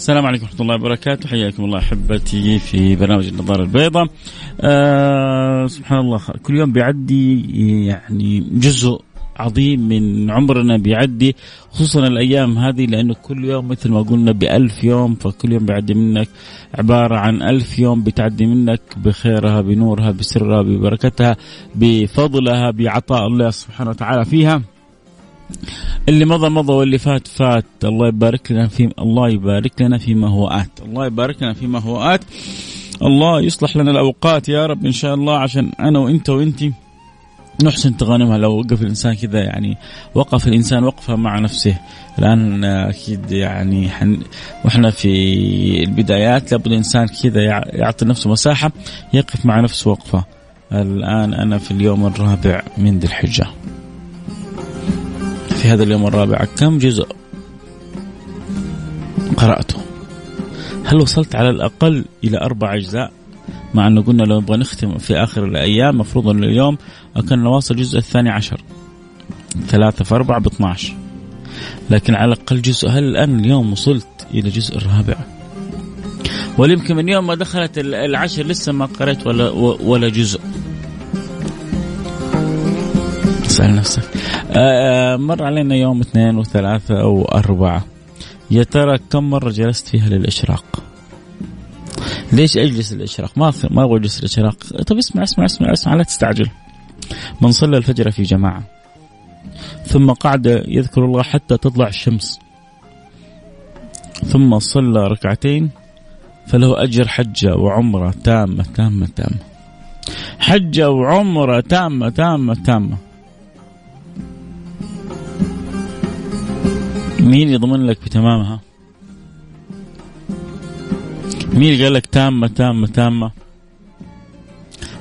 السلام عليكم ورحمة الله وبركاته. حياكم الله أحبتي في برنامج النظارة البيضاء. آه سبحان الله كل يوم بيعدي يعني جزء عظيم من عمرنا بيعدي خصوصا الأيام هذه لأنه كل يوم مثل ما قلنا بألف يوم فكل يوم بيعدي منك عبارة عن ألف يوم بتعدي منك بخيرها بنورها بسرها ببركتها بفضلها بعطاء الله سبحانه وتعالى فيها. اللي مضى مضى واللي فات فات. الله يبارك لنا في الله يبارك لنا فيما هو آت. الله يبارك لنا فيما هو آت. الله يصلح لنا الأوقات يا رب إن شاء الله عشان أنا وأنت وأنت نحسن تغانمها. لو وقف الإنسان كذا يعني وقف الإنسان وقفة مع نفسه. الآن أكيد يعني حن وإحنا في البدايات لابد الإنسان كذا يعطي نفسه مساحة يقف مع نفسه وقفة. الآن أنا في اليوم الرابع من ذي الحجة. في هذا اليوم الرابع. كم جزء قرأته؟ هل وصلت على الأقل إلى أربع أجزاء؟ مع أنه قلنا لو نبغى نختم في آخر الأيام مفروض أن اليوم كان نواصل الجزء الثاني عشر. ثلاثة في أربعة ب 12 لكن على الأقل جزء هل الآن اليوم وصلت إلى الجزء الرابع؟ ولا يمكن من يوم ما دخلت العشر لسه ما قرأت ولا ولا جزء؟ اسأل نفسك. مر علينا يوم اثنين وثلاثة أو أربعة يا ترى كم مرة جلست فيها للإشراق؟ ليش أجلس للإشراق؟ ما ما أبغى أجلس للإشراق. طب اسمع اسمع اسمع اسمع لا تستعجل. من صلى الفجر في جماعة ثم قعد يذكر الله حتى تطلع الشمس ثم صلى ركعتين فله أجر حجة وعمرة تامة تامة تامة. حجة وعمرة تامة تامة تامة. مين يضمن لك بتمامها؟ مين قال لك تامة تامة تامة؟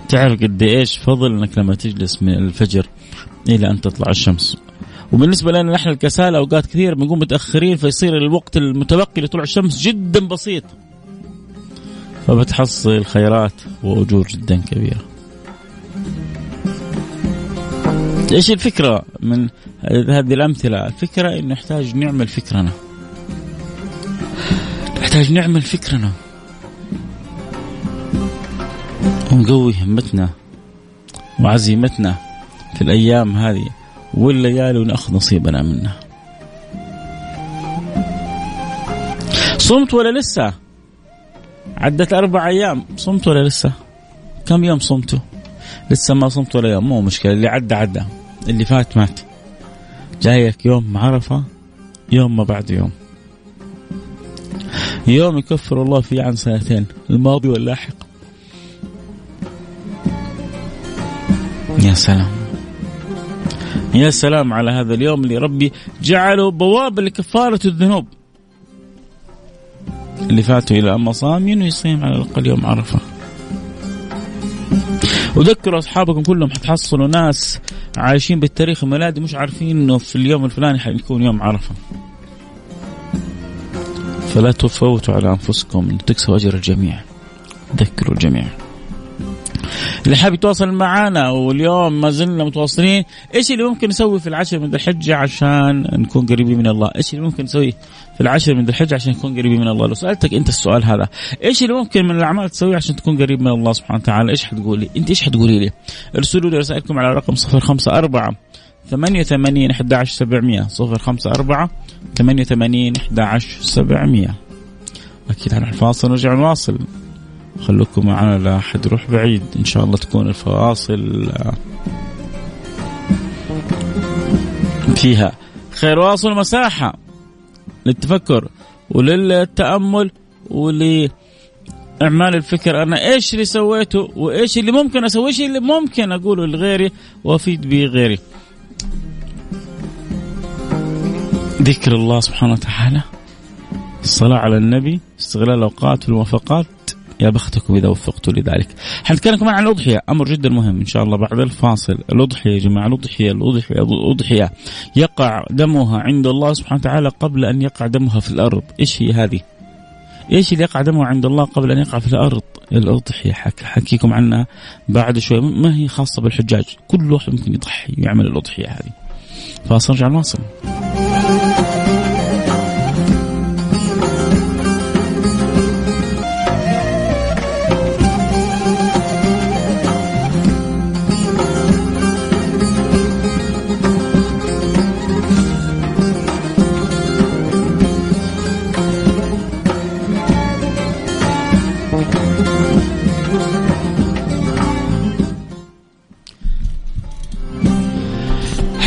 تعرف قد إيش فضل إنك لما تجلس من الفجر إلى أن تطلع الشمس. وبالنسبة لنا نحن الكسالى أوقات كثير بنقوم متأخرين فيصير الوقت المتبقي لطلوع الشمس جدا بسيط. فبتحصل خيرات وأجور جدا كبيرة. إيش الفكرة من هذه الأمثلة؟ الفكرة إنه نحتاج نعمل فكرنا. نحتاج نعمل فكرنا. ونقوي همتنا وعزيمتنا في الأيام هذه والليالي ونأخذ نصيبنا منها. صمت ولا لسه؟ عدت أربع أيام، صمت ولا لسه؟ كم يوم صمتوا؟ لسه ما صمت ولا يوم مو مشكلة اللي عدى عدى اللي فات مات. جايك يوم عرفة يوم ما بعد يوم. يوم يكفر الله فيه عن سنتين الماضي واللاحق. يا سلام. يا سلام على هذا اليوم اللي ربي جعله بوابة لكفارة الذنوب. اللي فاتوا إلى أما صام يصيم على الأقل يوم عرفة. وذكروا أصحابكم كلهم حتحصلوا ناس عايشين بالتاريخ الميلادي مش عارفين إنه في اليوم الفلاني حيكون يوم عرفة. فلا تفوتوا على أنفسكم تكسبوا أجر الجميع. ذكروا الجميع. اللي حاب يتواصل معنا واليوم ما زلنا متواصلين إيش اللي ممكن نسوي في العشر من الحجة عشان نكون قريبين من الله؟ إيش اللي ممكن نسوي في العشر من الحجة عشان نكون قريبين من الله؟ لو سألتك أنت السؤال هذا إيش اللي ممكن من الأعمال تسويه عشان تكون قريب من الله سبحانه وتعالى؟ إيش حتقولي؟ أنت إيش حتقولي لي؟ ارسلوا لي رسائلكم على رقم 054 88 11 700 054 88 11 700 أكيد هنروح الفاصل ونرجع نواصل. خلوكم معنا لا أحد يروح بعيد. إن شاء الله تكون الفواصل فيها. خير واصل مساحة للتفكر وللتأمل ول اعمال الفكر. أنا إيش اللي سويته وإيش اللي ممكن أسوي؟ إيش اللي ممكن أقوله لغيري وأفيد به غيري؟ ذكر الله سبحانه وتعالى. الصلاة على النبي استغلال الأوقات والموافقات. يا بختكم إذا وفقتوا لذلك. حنتكلم كمان عن الأضحية. أمر جدا مهم إن شاء الله. بعد الفاصل. الأضحية يا جماعة الأضحية الأضحية الأضحية. يقع دمها عند الله سبحانه وتعالى قبل أن يقع دمها في الأرض. إيش هي هذه؟ إيش اللي يقع دمه عند الله قبل أن يقع في الأرض؟ الأضحية. حكيكم عنها بعد شوي. ما هي خاصة بالحجاج، كل واحد ممكن يضحي ويعمل الأضحية هذه. فاصل نرجع نواصل.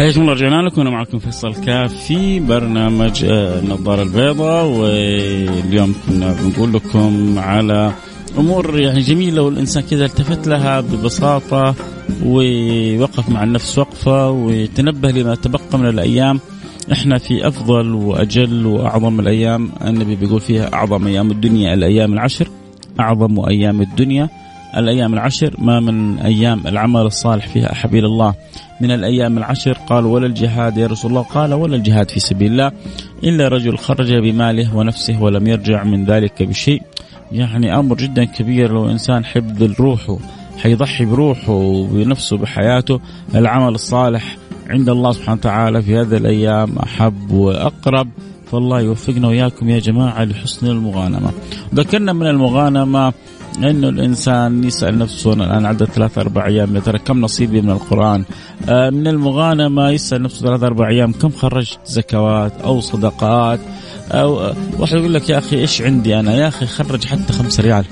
حياكم الله رجعنا لكم أنا معكم فيصل كاف في برنامج آه، النظارة البيضاء. واليوم كنا بنقول لكم على أمور يعني جميلة والإنسان كذا التفت لها ببساطة ووقف مع النفس وقفة وتنبه لما تبقى من الأيام. إحنا في أفضل وأجل وأعظم الأيام. النبي بيقول فيها أعظم أيام الدنيا الأيام العشر. أعظم أيام الدنيا. الأيام العشر ما من أيام العمل الصالح فيها احب إلى الله. من الأيام العشر قال ولا الجهاد يا رسول الله. قال ولا الجهاد في سبيل الله إلا رجل خرج بماله ونفسه ولم يرجع من ذلك بشيء. يعني أمر جدا كبير لو إنسان حب روحه حيضحي بروحه وبنفسه بحياته العمل الصالح عند الله سبحانه وتعالى في هذه الأيام أحب وأقرب. فالله يوفقنا وإياكم يا جماعة لحسن المغانمة. ذكرنا من المغانمة إنه الإنسان يسأل نفسه أنا الآن عدت ثلاث أربع أيام يا ترى كم نصيبي من القرآن؟ آه من المغانمه يسأل نفسه ثلاث أربع أيام كم خرجت زكوات أو صدقات أو واحد يقول لك يا أخي إيش عندي أنا؟ يا أخي خرج حتى خمسة ريال.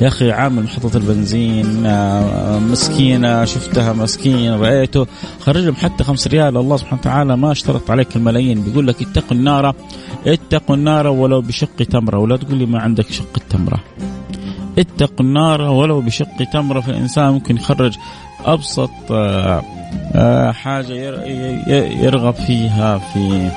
يا أخي عامل محطة البنزين آه، مسكينة شفتها مسكين رأيته خرجهم حتى خمس ريال الله سبحانه وتعالى ما اشترط عليك الملايين بيقول لك اتقوا النار اتقوا النار ولو بشق تمرة ولا تقول لي ما عندك شق التمرة اتقوا النار ولو بشق تمرة فالإنسان ممكن يخرج أبسط آه، آه، حاجة يرغب فيها في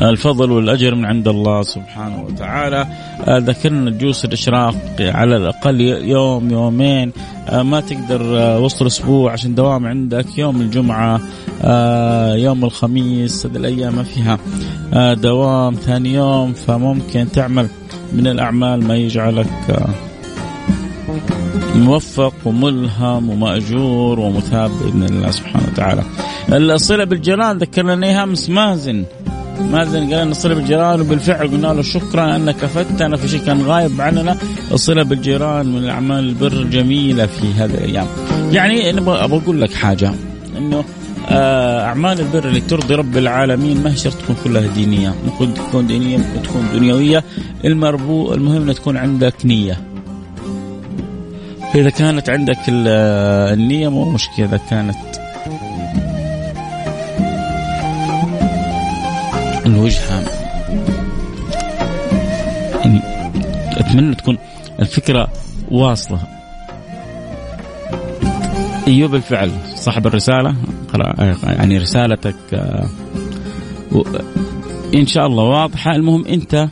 الفضل والأجر من عند الله سبحانه وتعالى. آه، ذكرنا جوس الإشراق على الأقل يوم يومين. ما تقدر وسط الأسبوع عشان دوام عندك. يوم الجمعة يوم الخميس هذه الأيام ما فيها دوام. ثاني يوم فممكن تعمل من الأعمال ما يجعلك موفق وملهم ومأجور ومثاب بإذن الله سبحانه وتعالى. الصلة بالجيران ذكرنا أمس مازن مازن قال لنا الصلة بالجيران وبالفعل قلنا له شكرا أنك أفدتنا في شيء كان غايب عننا. الصلة بالجيران من الأعمال البر جميلة في هذه الأيام. يعني أنا أقول لك حاجة أنه آه، أعمال البر اللي ترضي رب العالمين ما هي شرط تكون كلها دينية. ممكن تكون دينية ممكن تكون دنيوية. المربو المهم ان تكون عندك نية. فاذا كانت عندك النية مو مشكلة. إذا كانت الوجهه يعني أتمنى تكون الفكرة واصلة. أيوه بالفعل صاحب الرسالة. يعني رسالتك آه، إن شاء الله واضحة. المهم أنت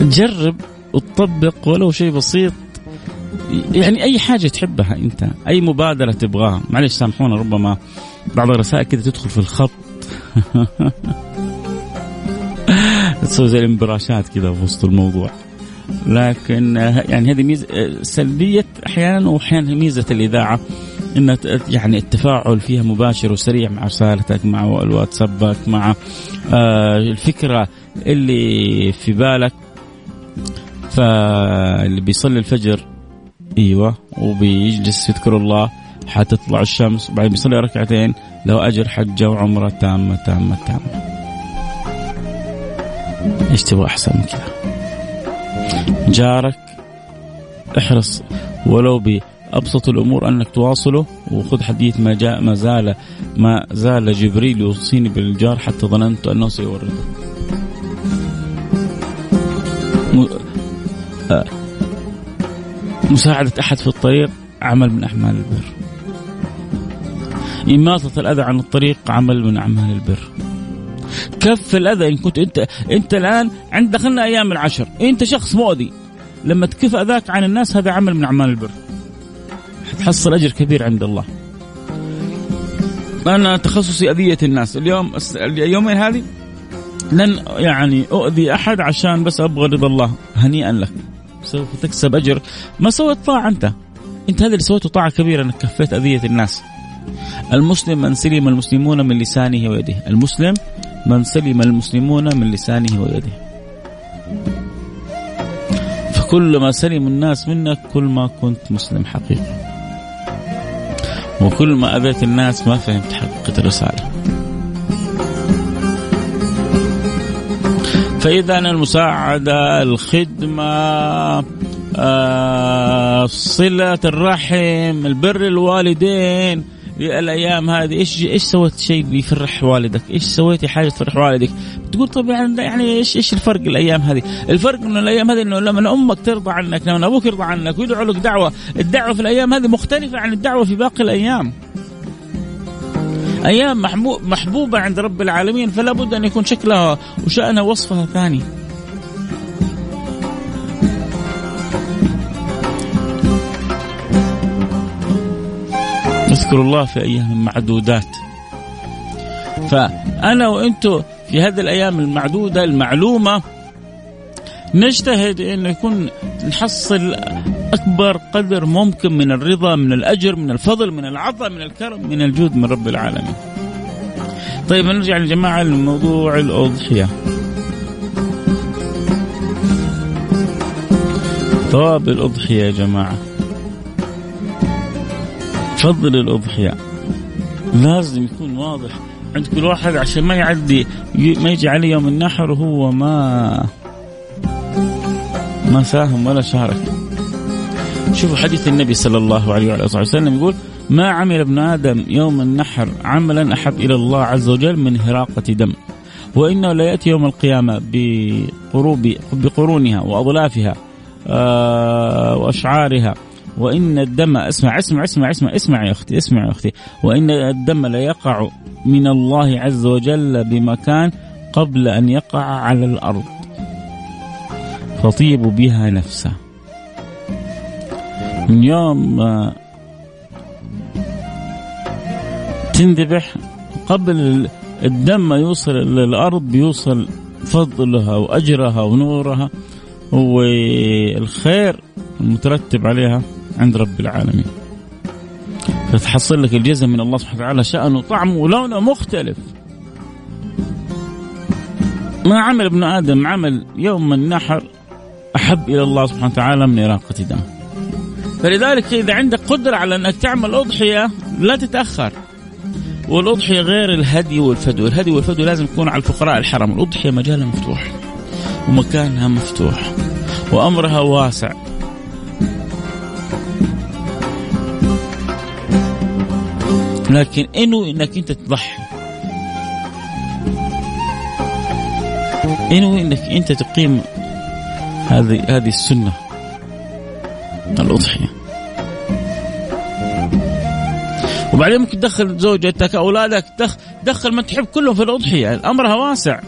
تجرب وتطبق ولو شيء بسيط. يعني أي حاجة تحبها أنت أي مبادرة تبغاها. معلش سامحونا ربما بعض الرسائل كذا تدخل في الخط. تسوي زي الانبراشات كذا في وسط الموضوع. لكن يعني هذه ميزة سلبية أحيانا وأحيانا ميزة الإذاعة ان يعني التفاعل فيها مباشر وسريع مع رسالتك مع الواتسابك مع آه، الفكرة اللي في بالك. فاللي بيصلي الفجر أيوه وبيجلس يذكر الله حتطلع الشمس وبعدين بيصلي ركعتين له أجر حجه وعمرة تامة تامة تامة. إيش تبغى أحسن من كذا؟ جارك احرص. ولو بأبسط الأمور أنك تواصله وخذ حديث ما جاء ما زال ما زال جبريل يوصيني بالجار حتى ظننت أنه سيورده آه، مساعدة أحد في الطريق عمل من أعمال البر. إماطة الأذى عن الطريق عمل من أعمال البر. كف الأذى إن كنت أنت أنت الآن عند دخلنا أيام العشر. أنت شخص مؤذي. لما تكف أذاك عن الناس هذا عمل من أعمال البر. حتحصل أجر كبير عند الله. أنا تخصصي أذية الناس. اليوم اليومين هذه لن يعني أؤذي أحد عشان بس أبغى رضا الله هنيئا لك. سوف تكسب أجر. ما سويت طاعة أنت؟ أنت هذا اللي سويته طاعة كبيرة أنك كفيت أذية الناس. المسلم من سلم المسلمون من لسانه ويده. المسلم من سلم المسلمون من لسانه ويده. فكل ما سلم الناس منك كل ما كنت مسلم حقيقي وكل ما أذيت الناس ما فهمت حقيقة الرسالة. فإذا المساعدة الخدمة آه، صلة الرحم البر الوالدين الأيام هذه إيش إيش سويت شيء بيفرح والدك؟ إيش سويتي حاجة تفرح والدك؟ تقول طب يعني يعني إيش إيش الفرق الأيام هذه؟ الفرق إنه الأيام هذه إنه لما أمك ترضى عنك، لما أبوك يرضى عنك ويدعو لك دعوة، الدعوة في الأيام هذه مختلفة عن الدعوة في باقي الأيام. أيام محبوبة عند رب العالمين فلا بد أن يكون شكلها وشأنها وصفها ثاني. اذكروا الله في أيام معدودات فأنا وأنتم في هذه الأيام المعدودة المعلومة نجتهد انه يكون نحصل أكبر قدر ممكن من الرضا من الأجر من الفضل من العطاء من الكرم من الجود من رب العالمين. طيب نرجع يا جماعة لموضوع الأضحية. ثواب الأضحية يا جماعة فضل الأضحية. لازم يكون واضح عند كل واحد عشان ما يعدي ما يجي عليه يوم النحر وهو ما ما ساهم ولا شارك. شوفوا حديث النبي صلى الله عليه وعلى آله وسلم يقول ما عمل ابن آدم يوم النحر عملا أحب إلى الله عز وجل من هراقة دم وإنه لا يأتي يوم القيامة بقروب بقرونها وأضلافها آه وأشعارها وإن الدم اسمع اسمع اسمع اسمع اسمع يا أختي اسمع يا أختي. وإن الدم ليقع من الله عز وجل بمكان قبل أن يقع على الأرض. فطيب بها نفسه. من يوم تنذبح قبل الدم ما يوصل للأرض بيوصل فضلها وأجرها ونورها والخير المترتب عليها. عند رب العالمين. فتحصل لك الجزاء من الله سبحانه وتعالى شأنه طعمه ولونه مختلف. ما عمل ابن آدم عمل يوم النحر أحب إلى الله سبحانه وتعالى من إراقة دم. فلذلك إذا عندك قدرة على أنك تعمل أضحية لا تتأخر. والأضحية غير الهدي والفدو الهدي والفدو لازم يكون على الفقراء الحرم الأضحية مجالها مفتوح. ومكانها مفتوح. وأمرها واسع. لكن انو إنك أنت تضحي. انو إنك أنت تقيم هذه هذه السنة. الاضحيه وبعدين ممكن تدخل زوجتك أولادك دخل, دخل من تحب كلهم في الأضحية. امرها واسع.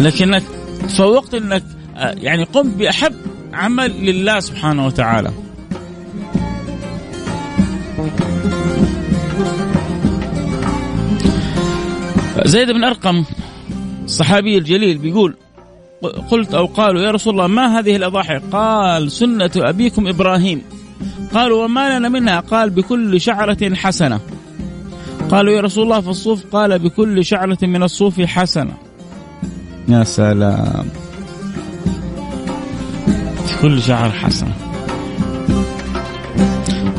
لكنك تفوقت إنك يعني قمت بأحب عمل لله سبحانه وتعالى. زيد بن أرقم الصحابي الجليل بيقول قلت أو قالوا يا رسول الله ما هذه الأضاحي؟ قال سنة أبيكم إبراهيم. قالوا وما لنا منها؟ قال بكل شعرة حسنة. قالوا يا رسول الله في الصوف قال بكل شعرة من الصوف حسنة. يا سلام. كل شعر حسنة.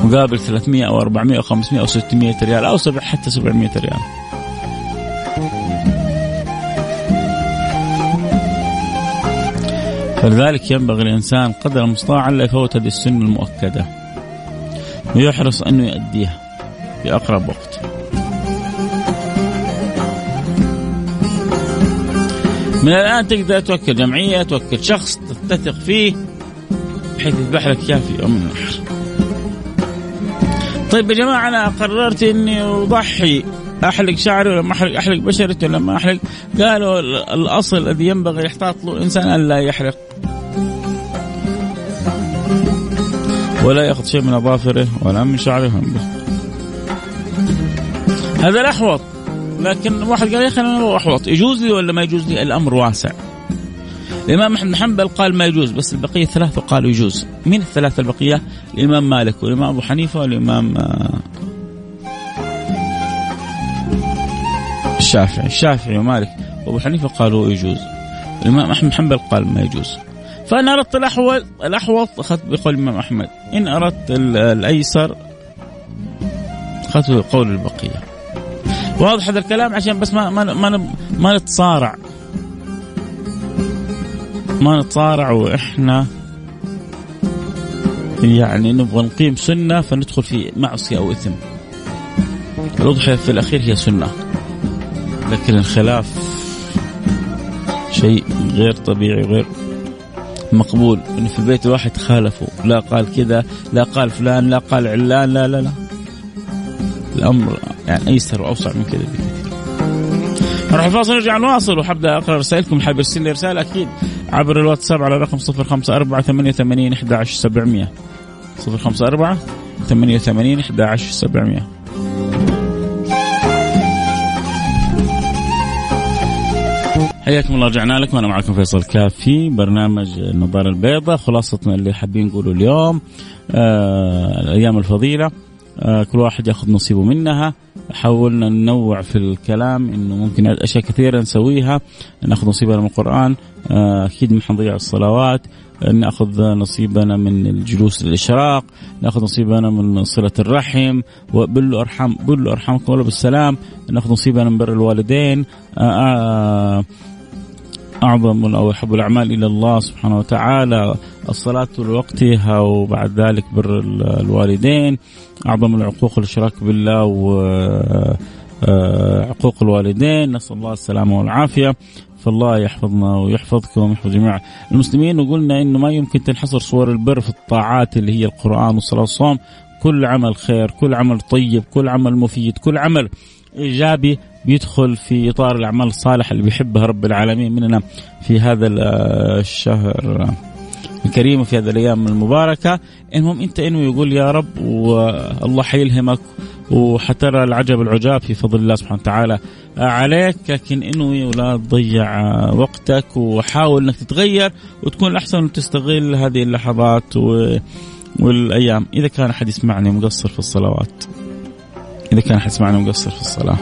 مقابل 300 أو 400 أو 500 أو 600 ريال أو حتى 700 ريال. فلذلك ينبغي الإنسان قدر المستطاع ألا يفوت هذه السنة المؤكدة. ويحرص أنه يؤديها في أقرب وقت. من الآن تقدر توكل جمعية توكل شخص تثق فيه بحيث يذبح لك إياه في يوم من الآخر. طيب يا جماعة أنا قررت إني أضحي. احلق شعري ولا ما احلق احلق بشرتي ولا ما احلق قالوا الأصل الذي ينبغي يحتاط له الإنسان أن لا يحرق. ولا يأخذ شيء من أظافره ولا من شعره. هذا الأحوط. لكن واحد قال يا أخي أنا أحوط. يجوز لي ولا ما يجوز لي؟ الأمر واسع. الإمام أحمد بن حنبل قال ما يجوز بس البقية الثلاثة قالوا يجوز. مين الثلاثة البقية؟ الإمام مالك والإمام أبو حنيفة والإمام آه، الشافعي. الشافعي ومالك وأبو حنيفة قالوا يجوز. الإمام أحمد بن حنبل قال ما يجوز. فانا أردت الاحوط الأحوط أخذت بقول الإمام أحمد. إن أردت الأيسر اخذت بقول البقية. واضح هذا الكلام؟ عشان بس ما ما, ما نتصارع ما نتصارع وإحنا يعني نبغى نقيم سنة فندخل في معصية أو إثم. الاضحيه في الأخير هي سنة. لكن الخلاف شيء غير طبيعي وغير مقبول. إنه في البيت الواحد تخالفوا لا قال كذا لا قال فلان لا قال علان لا لا لا. الأمر يعني أيسر وأوسع من كذا بكثير. نروح الفاصل نرجع نواصل. وحبدأ أقرأ رسائلكم. حاب يرسل لي رسالة أكيد. عبر الواتساب على رقم 054 88 11700 054 88 11700 حياكم الله رجعنا لكم. أنا معكم فيصل كافي برنامج النظارة البيضاء خلاصتنا اللي حابين نقوله اليوم آه الأيام الفضيلة. كل واحد ياخذ نصيبه منها. حاولنا ننوع في الكلام إنه ممكن أشياء كثيرة نسويها. ناخذ نصيبنا من القرآن. آه أكيد ما حنضيع الصلوات. ناخذ نصيبنا من الجلوس للإشراق، ناخذ نصيبنا من صلة الرحم. وبل ارحم بل أرحمكم الله بالسلام، ناخذ نصيبنا من بر الوالدين. آه، آه، أعظم أو أحب الأعمال إلى الله سبحانه وتعالى. الصلاة لوقتها وبعد ذلك بر الوالدين. أعظم العقوق الاشراك بالله وعقوق آه، الوالدين. نسأل الله السلامة والعافية. فالله يحفظنا ويحفظكم ويحفظ جميع المسلمين. وقلنا إنه ما يمكن تنحصر صور البر في الطاعات اللي هي القرآن والصلاة والصوم. كل عمل خير كل عمل طيب كل عمل مفيد كل عمل إيجابي بيدخل في إطار الأعمال الصالحة اللي بيحبها رب العالمين مننا في هذا الشهر. الكريم وفي هذه الأيام المباركة. المهم أنت إنه يقول يا رب والله حيلهمك وحترى العجب العجاب في فضل الله سبحانه وتعالى عليك لكن إنه لا تضيع وقتك وحاول إنك تتغير وتكون الأحسن انك تستغل هذه اللحظات. والأيام. إذا كان أحد يسمعني مقصر في الصلوات. إذا كان أحد يسمعني مقصر في الصلاة.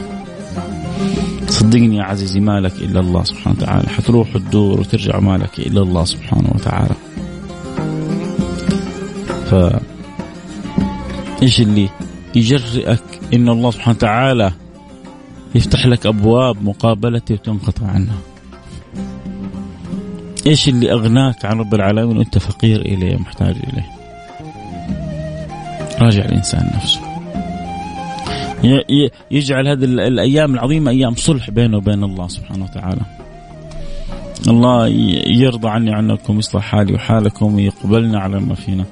صدقني يا عزيزي ما لك إلا الله سبحانه وتعالى. حتروح وتدور وترجع ما لك إلا الله سبحانه وتعالى. ف إيش اللي يجرئك إن الله سبحانه وتعالى يفتح لك أبواب مقابلتي وتنقطع عنها إيش اللي أغناك عن رب العالمين وأنت فقير إليه محتاج إليه راجع الإنسان نفسه يجعل هذه الأيام العظيمة أيام صلح بينه وبين الله سبحانه وتعالى. الله يرضى عني عنكم يصلح حالي وحالكم ويقبلنا على ما فينا.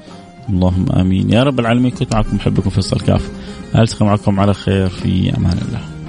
اللهم آمين يا رب العالمين كنت معكم محبكم فيصل كاف ألتقي معكم على خير في أمان الله.